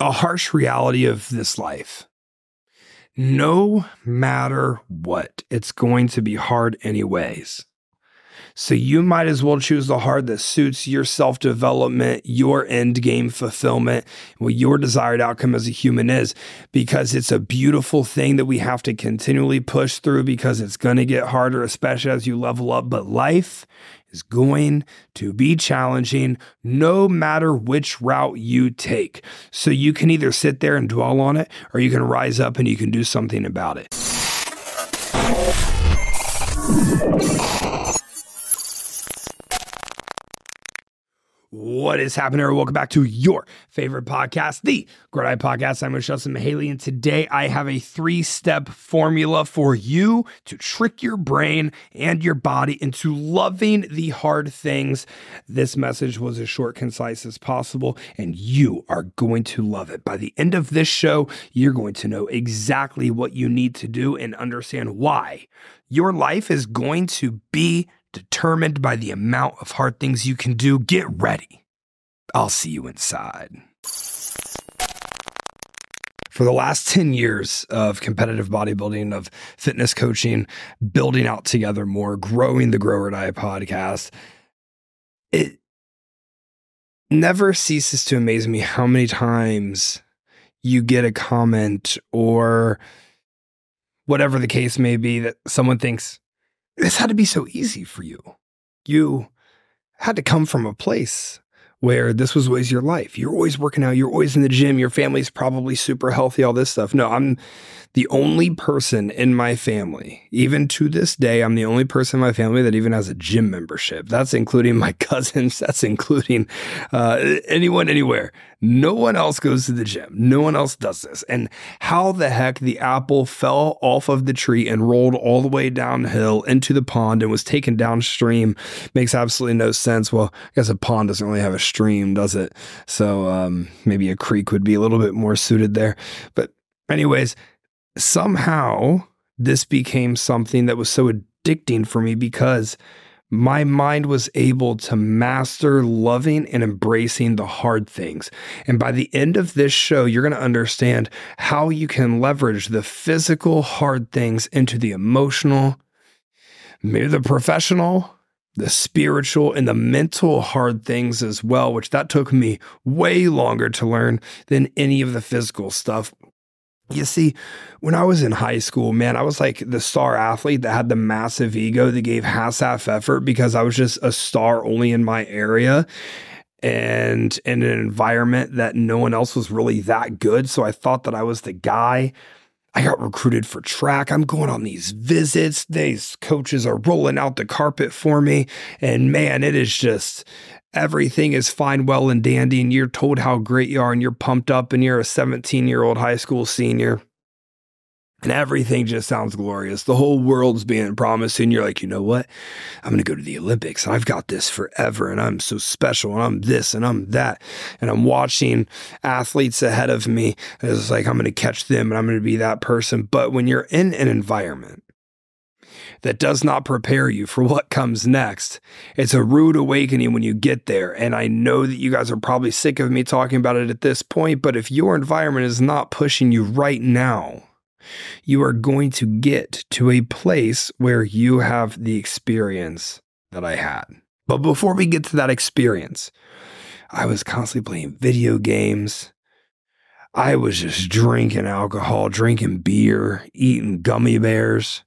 a harsh reality of this life. No matter what, it's going to be hard anyways. So you might as well choose the hard that suits your self development, your end game fulfillment, what your desired outcome as a human is, because it's a beautiful thing that we have to continually push through because it's going to get harder, especially as you level up. But life is going to be challenging no matter which route you take. So you can either sit there and dwell on it or you can rise up and you can do something about it. What is happening? Welcome back to your favorite podcast, the Diet Podcast. I'm Michelle Mihaly, and today I have a three step formula for you to trick your brain and your body into loving the hard things. This message was as short, concise as possible, and you are going to love it. By the end of this show, you're going to know exactly what you need to do and understand why your life is going to be determined by the amount of hard things you can do. Get ready. I'll see you inside. For the last 10 years of competitive bodybuilding, of fitness coaching, building out together more, growing the Grow or Die podcast, it never ceases to amaze me how many times you get a comment or whatever the case may be that someone thinks, this had to be so easy for you. You had to come from a place where this was always your life. You're always working out, you're always in the gym, your family's probably super healthy, all this stuff. No, I'm the only person in my family, even to this day, I'm the only person in my family that even has a gym membership. That's including my cousins, that's including uh, anyone, anywhere. No one else goes to the gym. No one else does this. And how the heck the apple fell off of the tree and rolled all the way downhill into the pond and was taken downstream makes absolutely no sense. Well, I guess a pond doesn't really have a stream, does it? So um, maybe a creek would be a little bit more suited there. But, anyways, somehow this became something that was so addicting for me because my mind was able to master loving and embracing the hard things. And by the end of this show, you're going to understand how you can leverage the physical hard things into the emotional, maybe the professional, the spiritual and the mental hard things as well, which that took me way longer to learn than any of the physical stuff. You see, when I was in high school, man, I was like the star athlete that had the massive ego that gave half effort because I was just a star only in my area and in an environment that no one else was really that good. So I thought that I was the guy. I got recruited for track. I'm going on these visits. These coaches are rolling out the carpet for me. And man, it is just, everything is fine, well, and dandy, and you're told how great you are, and you're pumped up, and you're a 17 year old high school senior, and everything just sounds glorious. The whole world's being promised, and you're like, you know what? I'm going to go to the Olympics. and I've got this forever, and I'm so special, and I'm this, and I'm that, and I'm watching athletes ahead of me. And it's like I'm going to catch them, and I'm going to be that person. But when you're in an environment that does not prepare you for what comes next. It's a rude awakening when you get there. And I know that you guys are probably sick of me talking about it at this point, but if your environment is not pushing you right now, you are going to get to a place where you have the experience that I had. But before we get to that experience, I was constantly playing video games. I was just drinking alcohol, drinking beer, eating gummy bears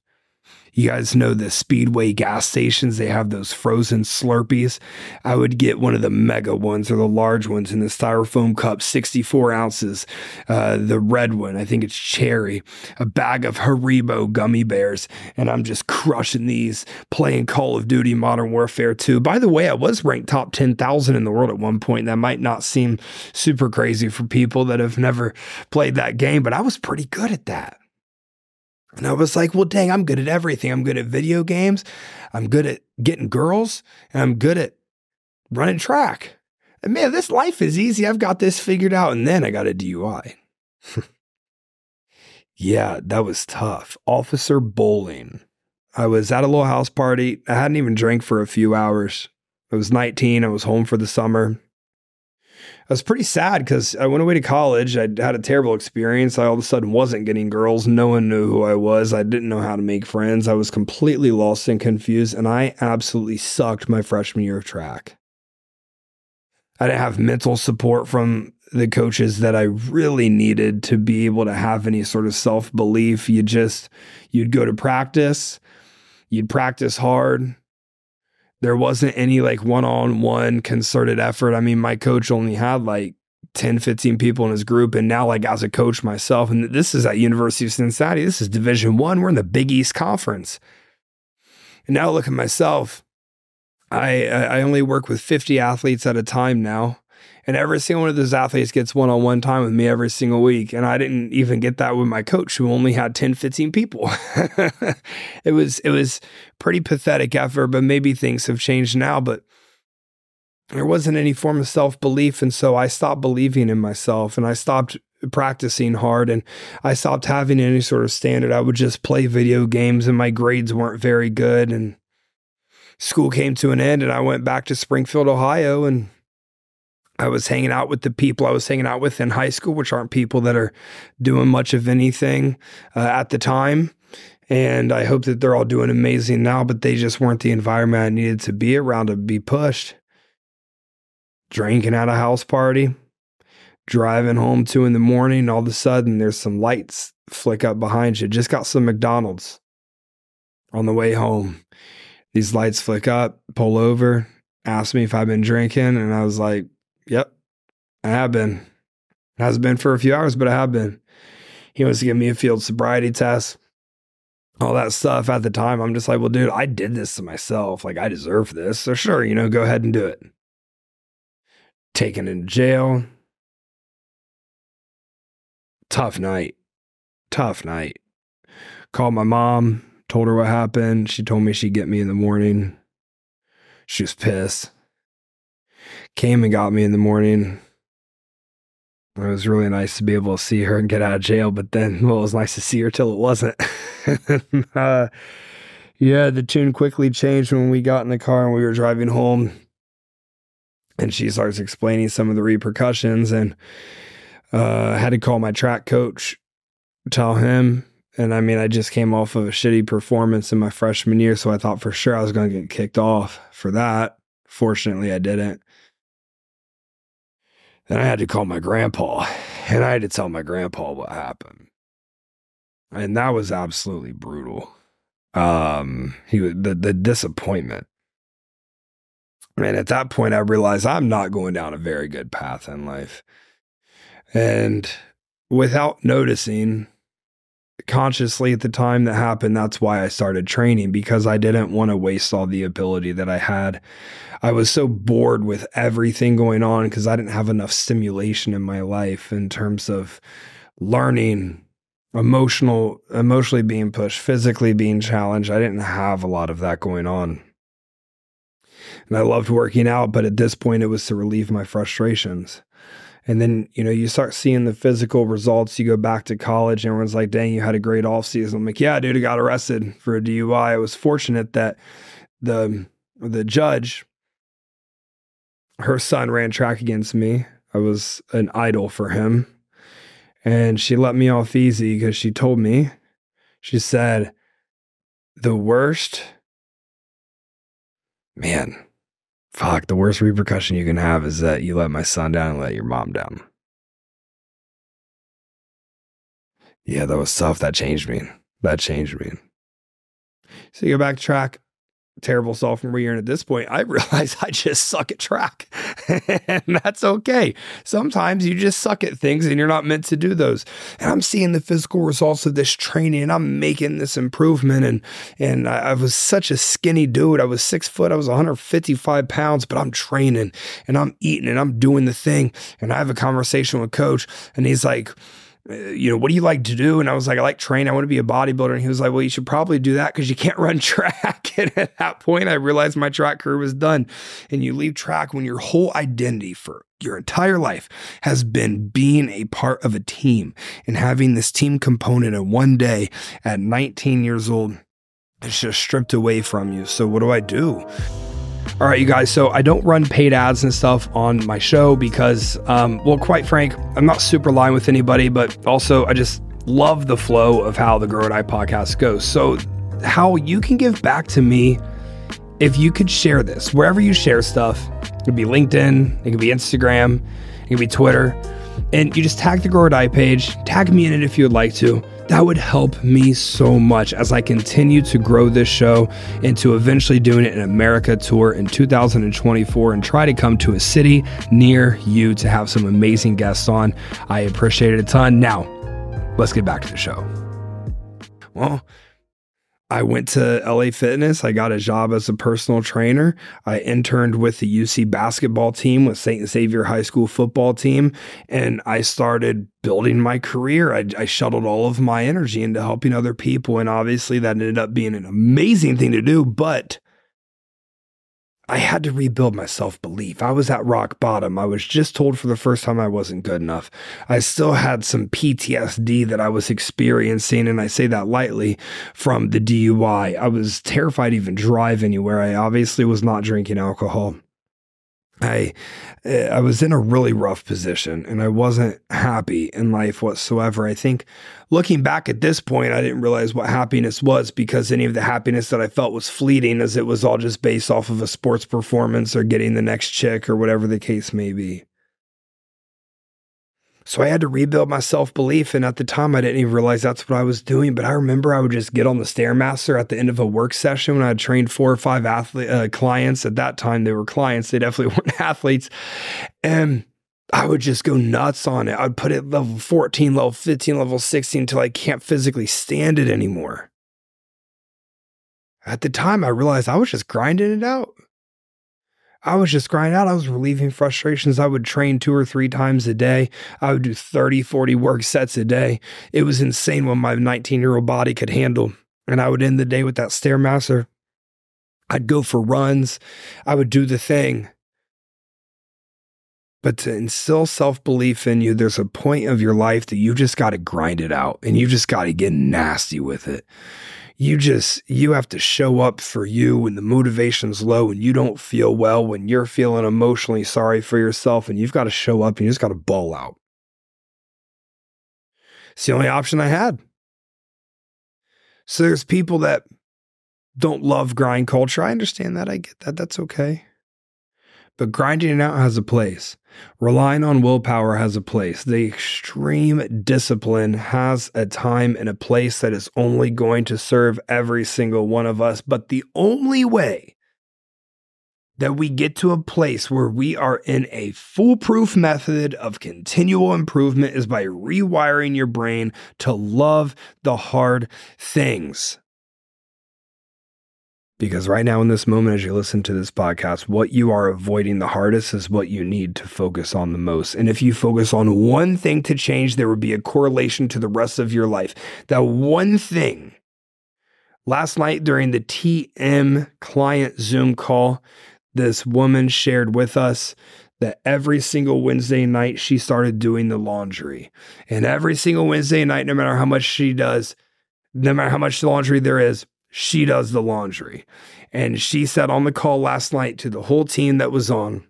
You guys know the Speedway gas stations, they have those frozen Slurpees. I would get one of the mega ones or the large ones in the styrofoam cup, 64 ounces. Uh, the red one, I think it's cherry, a bag of Haribo gummy bears. And I'm just crushing these, playing Call of Duty Modern Warfare 2. By the way, I was ranked top 10,000 in the world at one point. That might not seem super crazy for people that have never played that game, but I was pretty good at that. And I was like, well, dang, I'm good at everything. I'm good at video games. I'm good at getting girls and I'm good at running track. And man, this life is easy. I've got this figured out. And then I got a DUI. yeah, that was tough. Officer bowling. I was at a little house party. I hadn't even drank for a few hours. I was 19. I was home for the summer. I was pretty sad because I went away to college. I had a terrible experience. I all of a sudden wasn't getting girls. No one knew who I was. I didn't know how to make friends. I was completely lost and confused, and I absolutely sucked my freshman year of track. I didn't have mental support from the coaches that I really needed to be able to have any sort of self belief. You just, you'd go to practice, you'd practice hard, there wasn't any like one on one concerted effort. I mean, my coach only had like 10, 15 people in his group. And now, like as a coach myself, and this is at University of Cincinnati, this is Division One. We're in the Big East Conference. And now look at myself. I I only work with 50 athletes at a time now. And every single one of those athletes gets one on one time with me every single week. And I didn't even get that with my coach, who only had 10, 15 people. it was it was pretty pathetic effort, but maybe things have changed now. But there wasn't any form of self belief. And so I stopped believing in myself and I stopped practicing hard and I stopped having any sort of standard. I would just play video games and my grades weren't very good. And school came to an end and I went back to Springfield, Ohio and I was hanging out with the people I was hanging out with in high school, which aren't people that are doing much of anything uh, at the time. And I hope that they're all doing amazing now, but they just weren't the environment I needed to be around to be pushed. Drinking at a house party, driving home two in the morning, all of a sudden there's some lights flick up behind you. Just got some McDonald's on the way home. These lights flick up, pull over, ask me if I've been drinking, and I was like, Yep, I have been. Hasn't been for a few hours, but I have been. He wants to give me a field sobriety test, all that stuff. At the time, I'm just like, well, dude, I did this to myself. Like, I deserve this. So, sure, you know, go ahead and do it. Taken into jail. Tough night. Tough night. Called my mom, told her what happened. She told me she'd get me in the morning. She was pissed came and got me in the morning. It was really nice to be able to see her and get out of jail, but then, well, it was nice to see her till it wasn't. uh, yeah, the tune quickly changed when we got in the car and we were driving home. And she starts explaining some of the repercussions, and uh, had to call my track coach, tell him. And I mean, I just came off of a shitty performance in my freshman year, so I thought for sure I was going to get kicked off for that. Fortunately, I didn't. Then I had to call my grandpa and I had to tell my grandpa what happened. And that was absolutely brutal. Um, he was the, the disappointment. And at that point, I realized I'm not going down a very good path in life. And without noticing, consciously at the time that happened, that's why I started training because I didn't want to waste all the ability that I had. I was so bored with everything going on because I didn't have enough stimulation in my life in terms of learning, emotional, emotionally being pushed, physically being challenged. I didn't have a lot of that going on. And I loved working out, but at this point, it was to relieve my frustrations. And then, you know, you start seeing the physical results. You go back to college, and everyone's like, dang, you had a great off season. I'm like, yeah, dude, I got arrested for a DUI. I was fortunate that the the judge, her son ran track against me. I was an idol for him. And she let me off easy because she told me, she said, the worst, man, fuck, the worst repercussion you can have is that you let my son down and let your mom down. Yeah, that was tough. That changed me. That changed me. So you go back track, terrible sophomore year. And at this point, I realize I just suck at track. and that's okay. Sometimes you just suck at things and you're not meant to do those. And I'm seeing the physical results of this training and I'm making this improvement. And and I, I was such a skinny dude. I was six foot, I was 155 pounds, but I'm training and I'm eating and I'm doing the thing. And I have a conversation with coach, and he's like, you know, what do you like to do? And I was like, I like train. I want to be a bodybuilder. And he was like, well, you should probably do that because you can't run track. and at that point, I realized my track career was done. And you leave track when your whole identity for your entire life has been being a part of a team and having this team component. And one day at 19 years old, it's just stripped away from you. So what do I do? All right, you guys. So I don't run paid ads and stuff on my show because, um, well, quite frank, I'm not super aligned with anybody, but also I just love the flow of how the Grow or Die podcast goes. So, how you can give back to me if you could share this wherever you share stuff. It could be LinkedIn, it could be Instagram, it could be Twitter, and you just tag the Grow or Die page, tag me in it if you would like to. That would help me so much as I continue to grow this show into eventually doing in America tour in 2024 and try to come to a city near you to have some amazing guests on. I appreciate it a ton. Now, let's get back to the show. Well, I went to LA Fitness. I got a job as a personal trainer. I interned with the UC basketball team, with St. Xavier High School football team, and I started building my career. I, I, shuttled all of my energy into helping other people. And obviously, that ended up being an amazing thing to do. But I had to rebuild my self belief. I was at rock bottom. I was just told for the first time I wasn't good enough. I still had some PTSD that I was experiencing, and I say that lightly from the DUI. I was terrified even drive anywhere. I obviously was not drinking alcohol. I eh, I was in a really rough position and I wasn't happy in life whatsoever. I think looking back at this point, I didn't realize what happiness was because any of the happiness that I felt was fleeting as it was all just based off of a sports performance or getting the next chick or whatever the case may be. So I had to rebuild my self belief. And at the time, I didn't even realize that's what I was doing. But I remember I would just get on the Stairmaster at the end of a work session when I trained four or five athlete, uh, clients. At that time, they were clients, they definitely weren't athletes. And I would just go nuts on it. I'd put it level 14, level 15, level 16 until I can't physically stand it anymore. At the time, I realized I was just grinding it out. I was just grinding out. I was relieving frustrations. I would train two or three times a day. I would do 30, 40 work sets a day. It was insane what my 19 year old body could handle. And I would end the day with that Stairmaster. I'd go for runs. I would do the thing. But to instill self belief in you, there's a point of your life that you just got to grind it out and you just got to get nasty with it you just you have to show up for you when the motivation's low and you don't feel well when you're feeling emotionally sorry for yourself and you've got to show up and you just got to ball out. It's the only option i had. So there's people that don't love grind culture. I understand that. I get that. That's okay but grinding it out has a place. Relying on willpower has a place. The extreme discipline has a time and a place that is only going to serve every single one of us. But the only way that we get to a place where we are in a foolproof method of continual improvement is by rewiring your brain to love the hard things. Because right now, in this moment, as you listen to this podcast, what you are avoiding the hardest is what you need to focus on the most. And if you focus on one thing to change, there would be a correlation to the rest of your life. That one thing. Last night during the TM client Zoom call, this woman shared with us that every single Wednesday night she started doing the laundry. And every single Wednesday night, no matter how much she does, no matter how much laundry there is, she does the laundry. And she said on the call last night to the whole team that was on,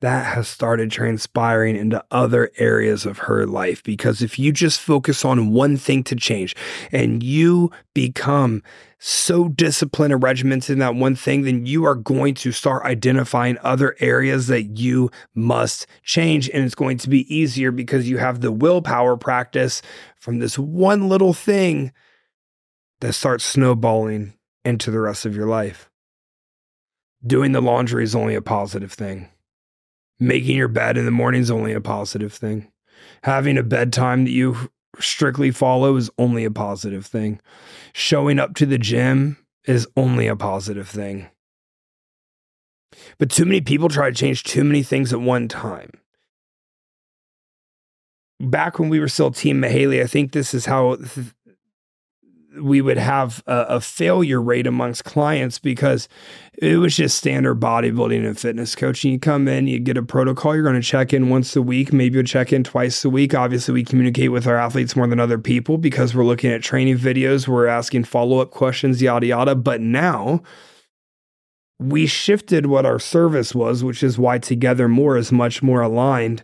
that has started transpiring into other areas of her life. Because if you just focus on one thing to change and you become so disciplined and regimented in that one thing, then you are going to start identifying other areas that you must change. And it's going to be easier because you have the willpower practice from this one little thing that starts snowballing into the rest of your life. Doing the laundry is only a positive thing. Making your bed in the morning is only a positive thing. Having a bedtime that you strictly follow is only a positive thing. Showing up to the gym is only a positive thing. But too many people try to change too many things at one time. Back when we were still Team Mihaly, I think this is how we would have a, a, failure rate amongst clients because it was just standard bodybuilding and fitness coaching. You come in, you get a protocol, you're going to check in once a week, maybe you'll check in twice a week. Obviously, we communicate with our athletes more than other people because we're looking at training videos, we're asking follow up questions, yada, yada. But now, we shifted what our service was, which is why Together More is much more aligned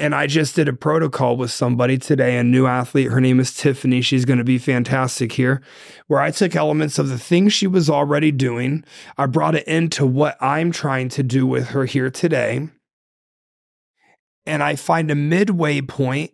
and I just did a protocol with somebody today, a new athlete. Her name is Tiffany. She's going to be fantastic here. Where I took elements of the things she was already doing, I brought it into what I'm trying to do with her here today. And I find a midway point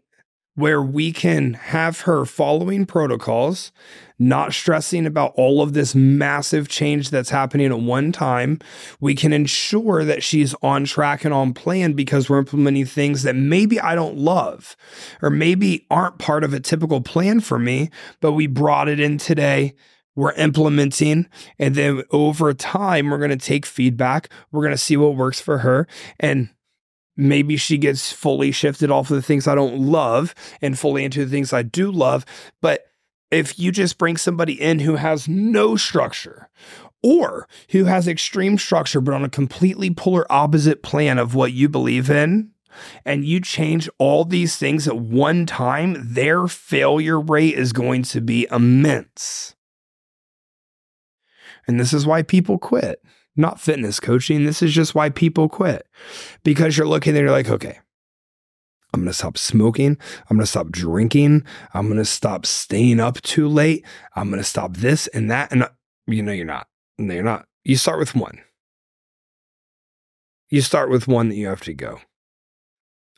where we can have her following protocols, not stressing about all of this massive change that's happening at one time. We can ensure that she's on track and on plan because we're implementing things that maybe I don't love or maybe aren't part of a typical plan for me, but we brought it in today. We're implementing, and then over time, we're going to take feedback. We're going to see what works for her. And maybe she gets fully shifted off of the things I don't love and fully into the things I do love. But if you just bring somebody in who has no structure or who has extreme structure, but on a completely polar opposite plan of what you believe in, and you change all these things at one time, their failure rate is going to be immense. And this is why people quit not fitness coaching. This is just why people quit because you're looking and you're like, okay, I'm going to stop smoking. I'm going to stop drinking. I'm going to stop staying up too late. I'm going to stop this and that. And you know, you're not. No, you're not. You start with one. You start with one that you have to go.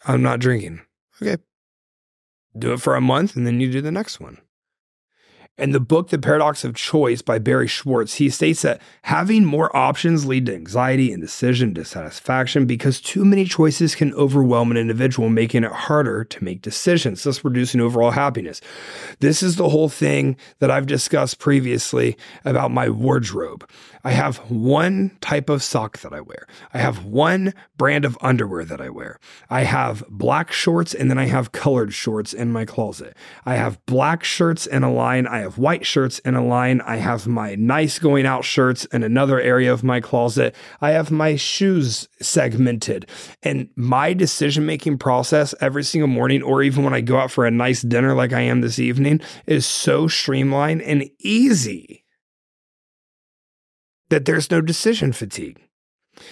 I'm not drinking. Okay. Do it for a month and then you do the next one. In the book, The Paradox of Choice by Barry Schwartz, he states that having more options lead to anxiety, indecision, dissatisfaction because too many choices can overwhelm an individual, making it harder to make decisions, thus reducing overall happiness. This is the whole thing that I've discussed previously about my wardrobe. I have one type of sock that I wear. I have one brand of underwear that I wear. I have black shorts and then I have colored shorts in my closet. I have black shirts in a line. I have white shirts in a line. I have my nice going out shirts in another area of my closet. I have my shoes segmented. And my decision making process every single morning, or even when I go out for a nice dinner like I am this evening, is so streamlined and easy that there's no decision fatigue.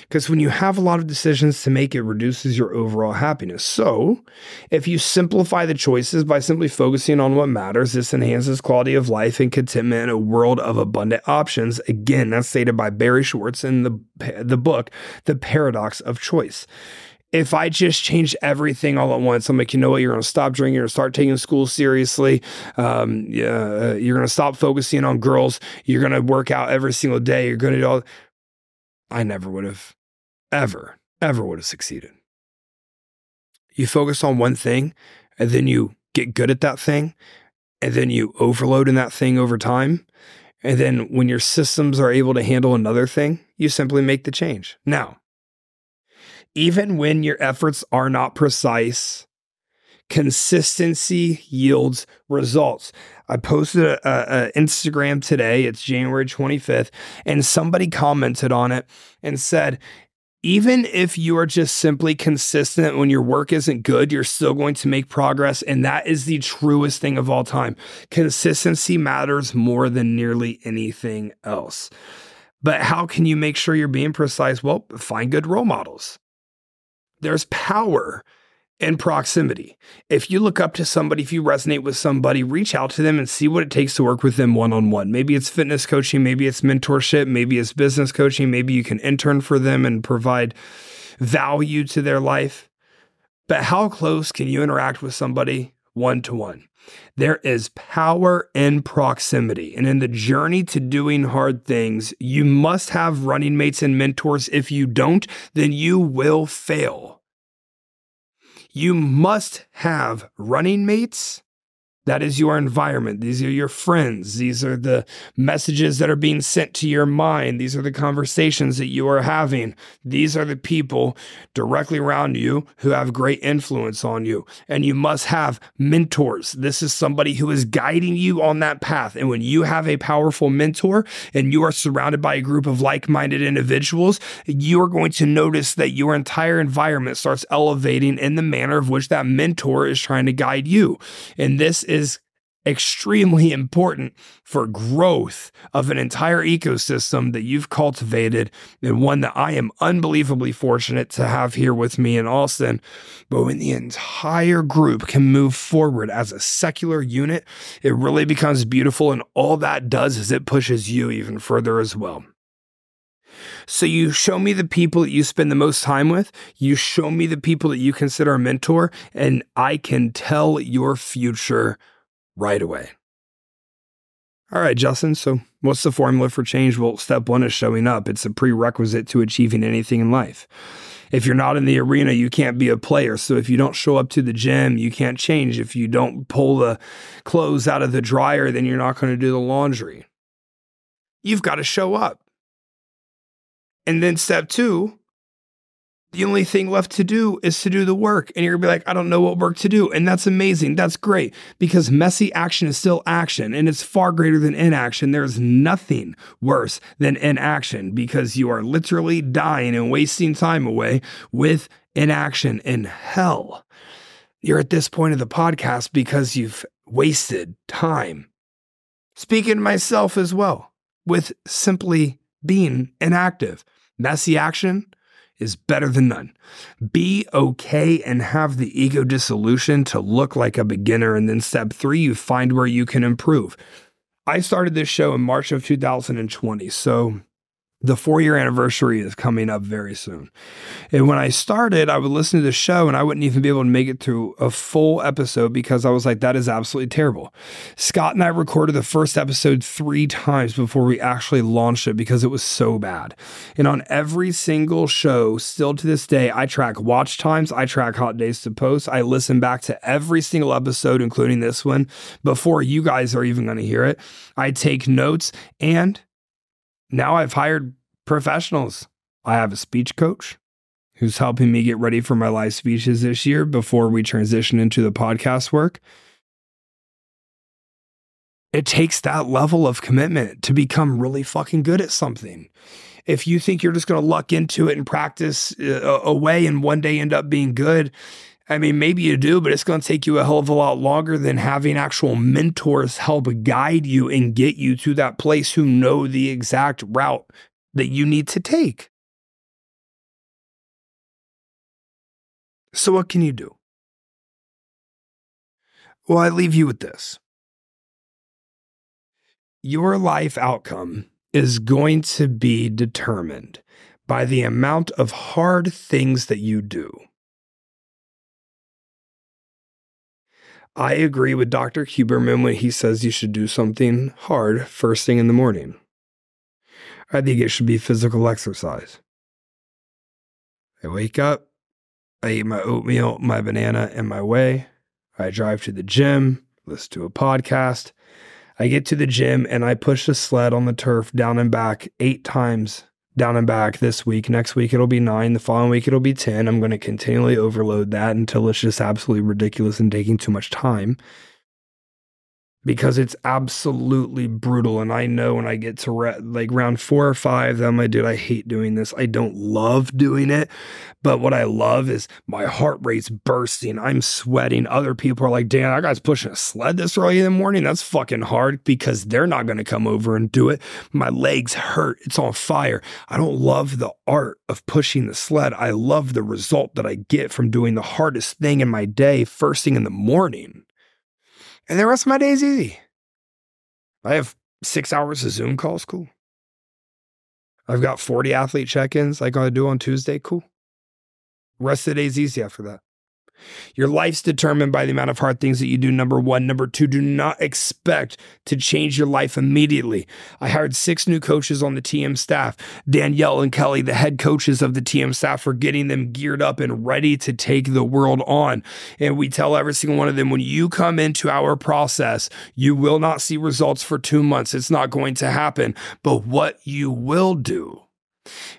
Because when you have a lot of decisions to make, it reduces your overall happiness. So, if you simplify the choices by simply focusing on what matters, this enhances quality of life and contentment in a world of abundant options. Again, that's stated by Barry Schwartz in the, the book, The Paradox of Choice if I just change everything all at once, I'm like, you know what? You're going to stop drinking. You're going to start taking school seriously. Um, yeah, you're going to stop focusing on girls. You're going to work out every single day. You're going to do all. I never would have, ever, ever would have succeeded. You focus on one thing and then you get good at that thing and then you overload in that thing over time. And then when your systems are able to handle another thing, you simply make the change. Now, even when your efforts are not precise, consistency yields results. I posted a, Instagram today. It's January 25th, and somebody commented on it and said, even if you are just simply consistent when your work isn't good, you're still going to make progress. And that is the truest thing of all time. Consistency matters more than nearly anything else. But how can you make sure you're being precise? Well, find good role models. There's power in proximity. If you look up to somebody, if you resonate with somebody, reach out to them and see what it takes to work with them one on one. Maybe it's fitness coaching, maybe it's mentorship, maybe it's business coaching, maybe you can intern for them and provide value to their life. But how close can you interact with somebody one to one. There is power in proximity. And in the journey to doing hard things, you must have running mates and mentors. If you don't, then you will fail. You must have running mates that is your environment. These are your friends. These are the messages that are being sent to your mind. These are the conversations that you are having. These are the people directly around you who have great influence on you. And you must have mentors. This is somebody who is guiding you on that path. And when you have a powerful mentor and you are surrounded by a group of like minded individuals, you are going to notice that your entire environment starts elevating in the manner of which that mentor is trying to guide you. And this is is extremely important for growth of an entire ecosystem that you've cultivated and one that I am unbelievably fortunate to have here with me in Austin. But when the entire group can move forward as a secular unit, it really becomes beautiful. And all that does is it pushes you even further as well. So you show me the people that you spend the most time with, you show me the people that you consider a mentor, and I can tell your future right away. All right, Justin. So, what's the formula for change? Well, step one is showing up. It's a prerequisite to achieving anything in life. If you're not in the arena, you can't be a player. So, if you don't show up to the gym, you can't change. If you don't pull the clothes out of the dryer, then you're not going to do the laundry. You've got to show up. And then step two, the only thing left to do is to do the work. And you're gonna be like, I don't know what work to do. And that's amazing. That's great because messy action is still action and it's far greater than inaction. There's nothing worse than inaction because you are literally dying and wasting time away with inaction in hell. You're at this point of the podcast because you've wasted time. Speaking to myself as well with simply being inactive. Messy action is better than none. Be okay and have the ego dissolution to look like a beginner. And then step three, you find where you can improve. I started this show in March of 2020. So the four year anniversary is coming up very soon. And when I started, I would listen to the show and I wouldn't even be able to make it through a full episode because I was like, that is absolutely terrible. Scott and I recorded the first episode three times before we actually launched it because it was so bad. And on every single show, still to this day, I track watch times, I track hot days to post. I listen back to every single episode, including this one, before you guys are even going to hear it. I take notes and now I've hired professionals. I have a speech coach who's helping me get ready for my live speeches this year before we transition into the podcast work. It takes that level of commitment to become really fucking good at something. If you think you're just going to luck into it and practice uh, away and one day end up being good, I mean, maybe you do, but it's going to take you a hell of a lot longer than having actual mentors help guide you and get you to that place who know the exact route that you need to take. So, what can you do? Well, I leave you with this your life outcome is going to be determined by the amount of hard things that you do. I agree with Dr. Huberman when he says you should do something hard first thing in the morning. I think it should be physical exercise. I wake up, I eat my oatmeal, my banana, and my whey. I drive to the gym, listen to a podcast. I get to the gym and I push the sled on the turf down and back eight times down and back this week. Next week it'll be nine. The following week it'll be 10. I'm going to continually overload that until it's just absolutely ridiculous and taking too much time because it's absolutely brutal. And I know when I get to re- like round four or five, I'm like, dude, I hate doing this. I don't love doing it. But what I love is my heart rate's bursting. I'm sweating. Other people are like, Dan, that guy's pushing a sled this early in the morning. That's fucking hard because they're not going to come over and do it. My legs hurt. It's on fire. I don't love the art of pushing the sled. I love the result that I get from doing the hardest thing in my day first thing in the morning. And the rest of my day is easy. I have six hours of Zoom calls, cool. I've got 40 athlete check ins like I do on Tuesday, cool. Rest of the day is easy after that. Your life's determined by the amount of hard things that you do. Number one. Number two, do not expect to change your life immediately. I hired six new coaches on the TM staff. Danielle and Kelly, the head coaches of the TM staff, for getting them geared up and ready to take the world on. And we tell every single one of them when you come into our process, you will not see results for two months. It's not going to happen. But what you will do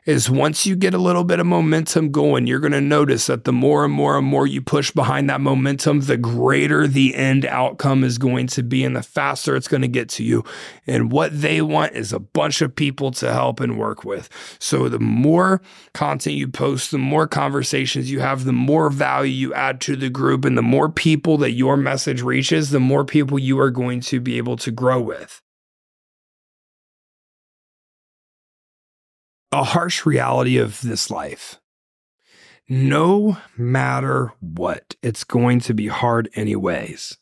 is once you get a little bit of momentum going, you're going to notice that the more and more and more you push behind that momentum, the greater the end outcome is going to be and the faster it's going to get to you. And what they want is a bunch of people to help and work with. So the more content you post, the more conversations you have, the more value you add to the group, and the more people that your message reaches, the more people you are going to be able to grow with. A harsh reality of this life. No matter what, it's going to be hard anyways.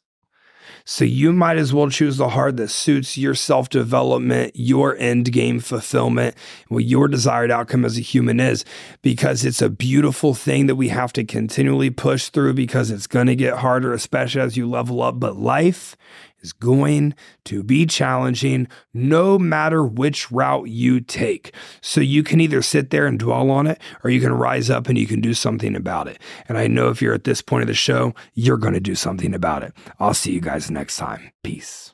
So you might as well choose the hard that suits your self development, your end game fulfillment, what your desired outcome as a human is, because it's a beautiful thing that we have to continually push through because it's going to get harder, especially as you level up. But life is going to be challenging no matter which route you take. So you can either sit there and dwell on it or you can rise up and you can do something about it. And I know if you're at this point of the show, you're going to do something about it. I'll see you guys next time. Peace.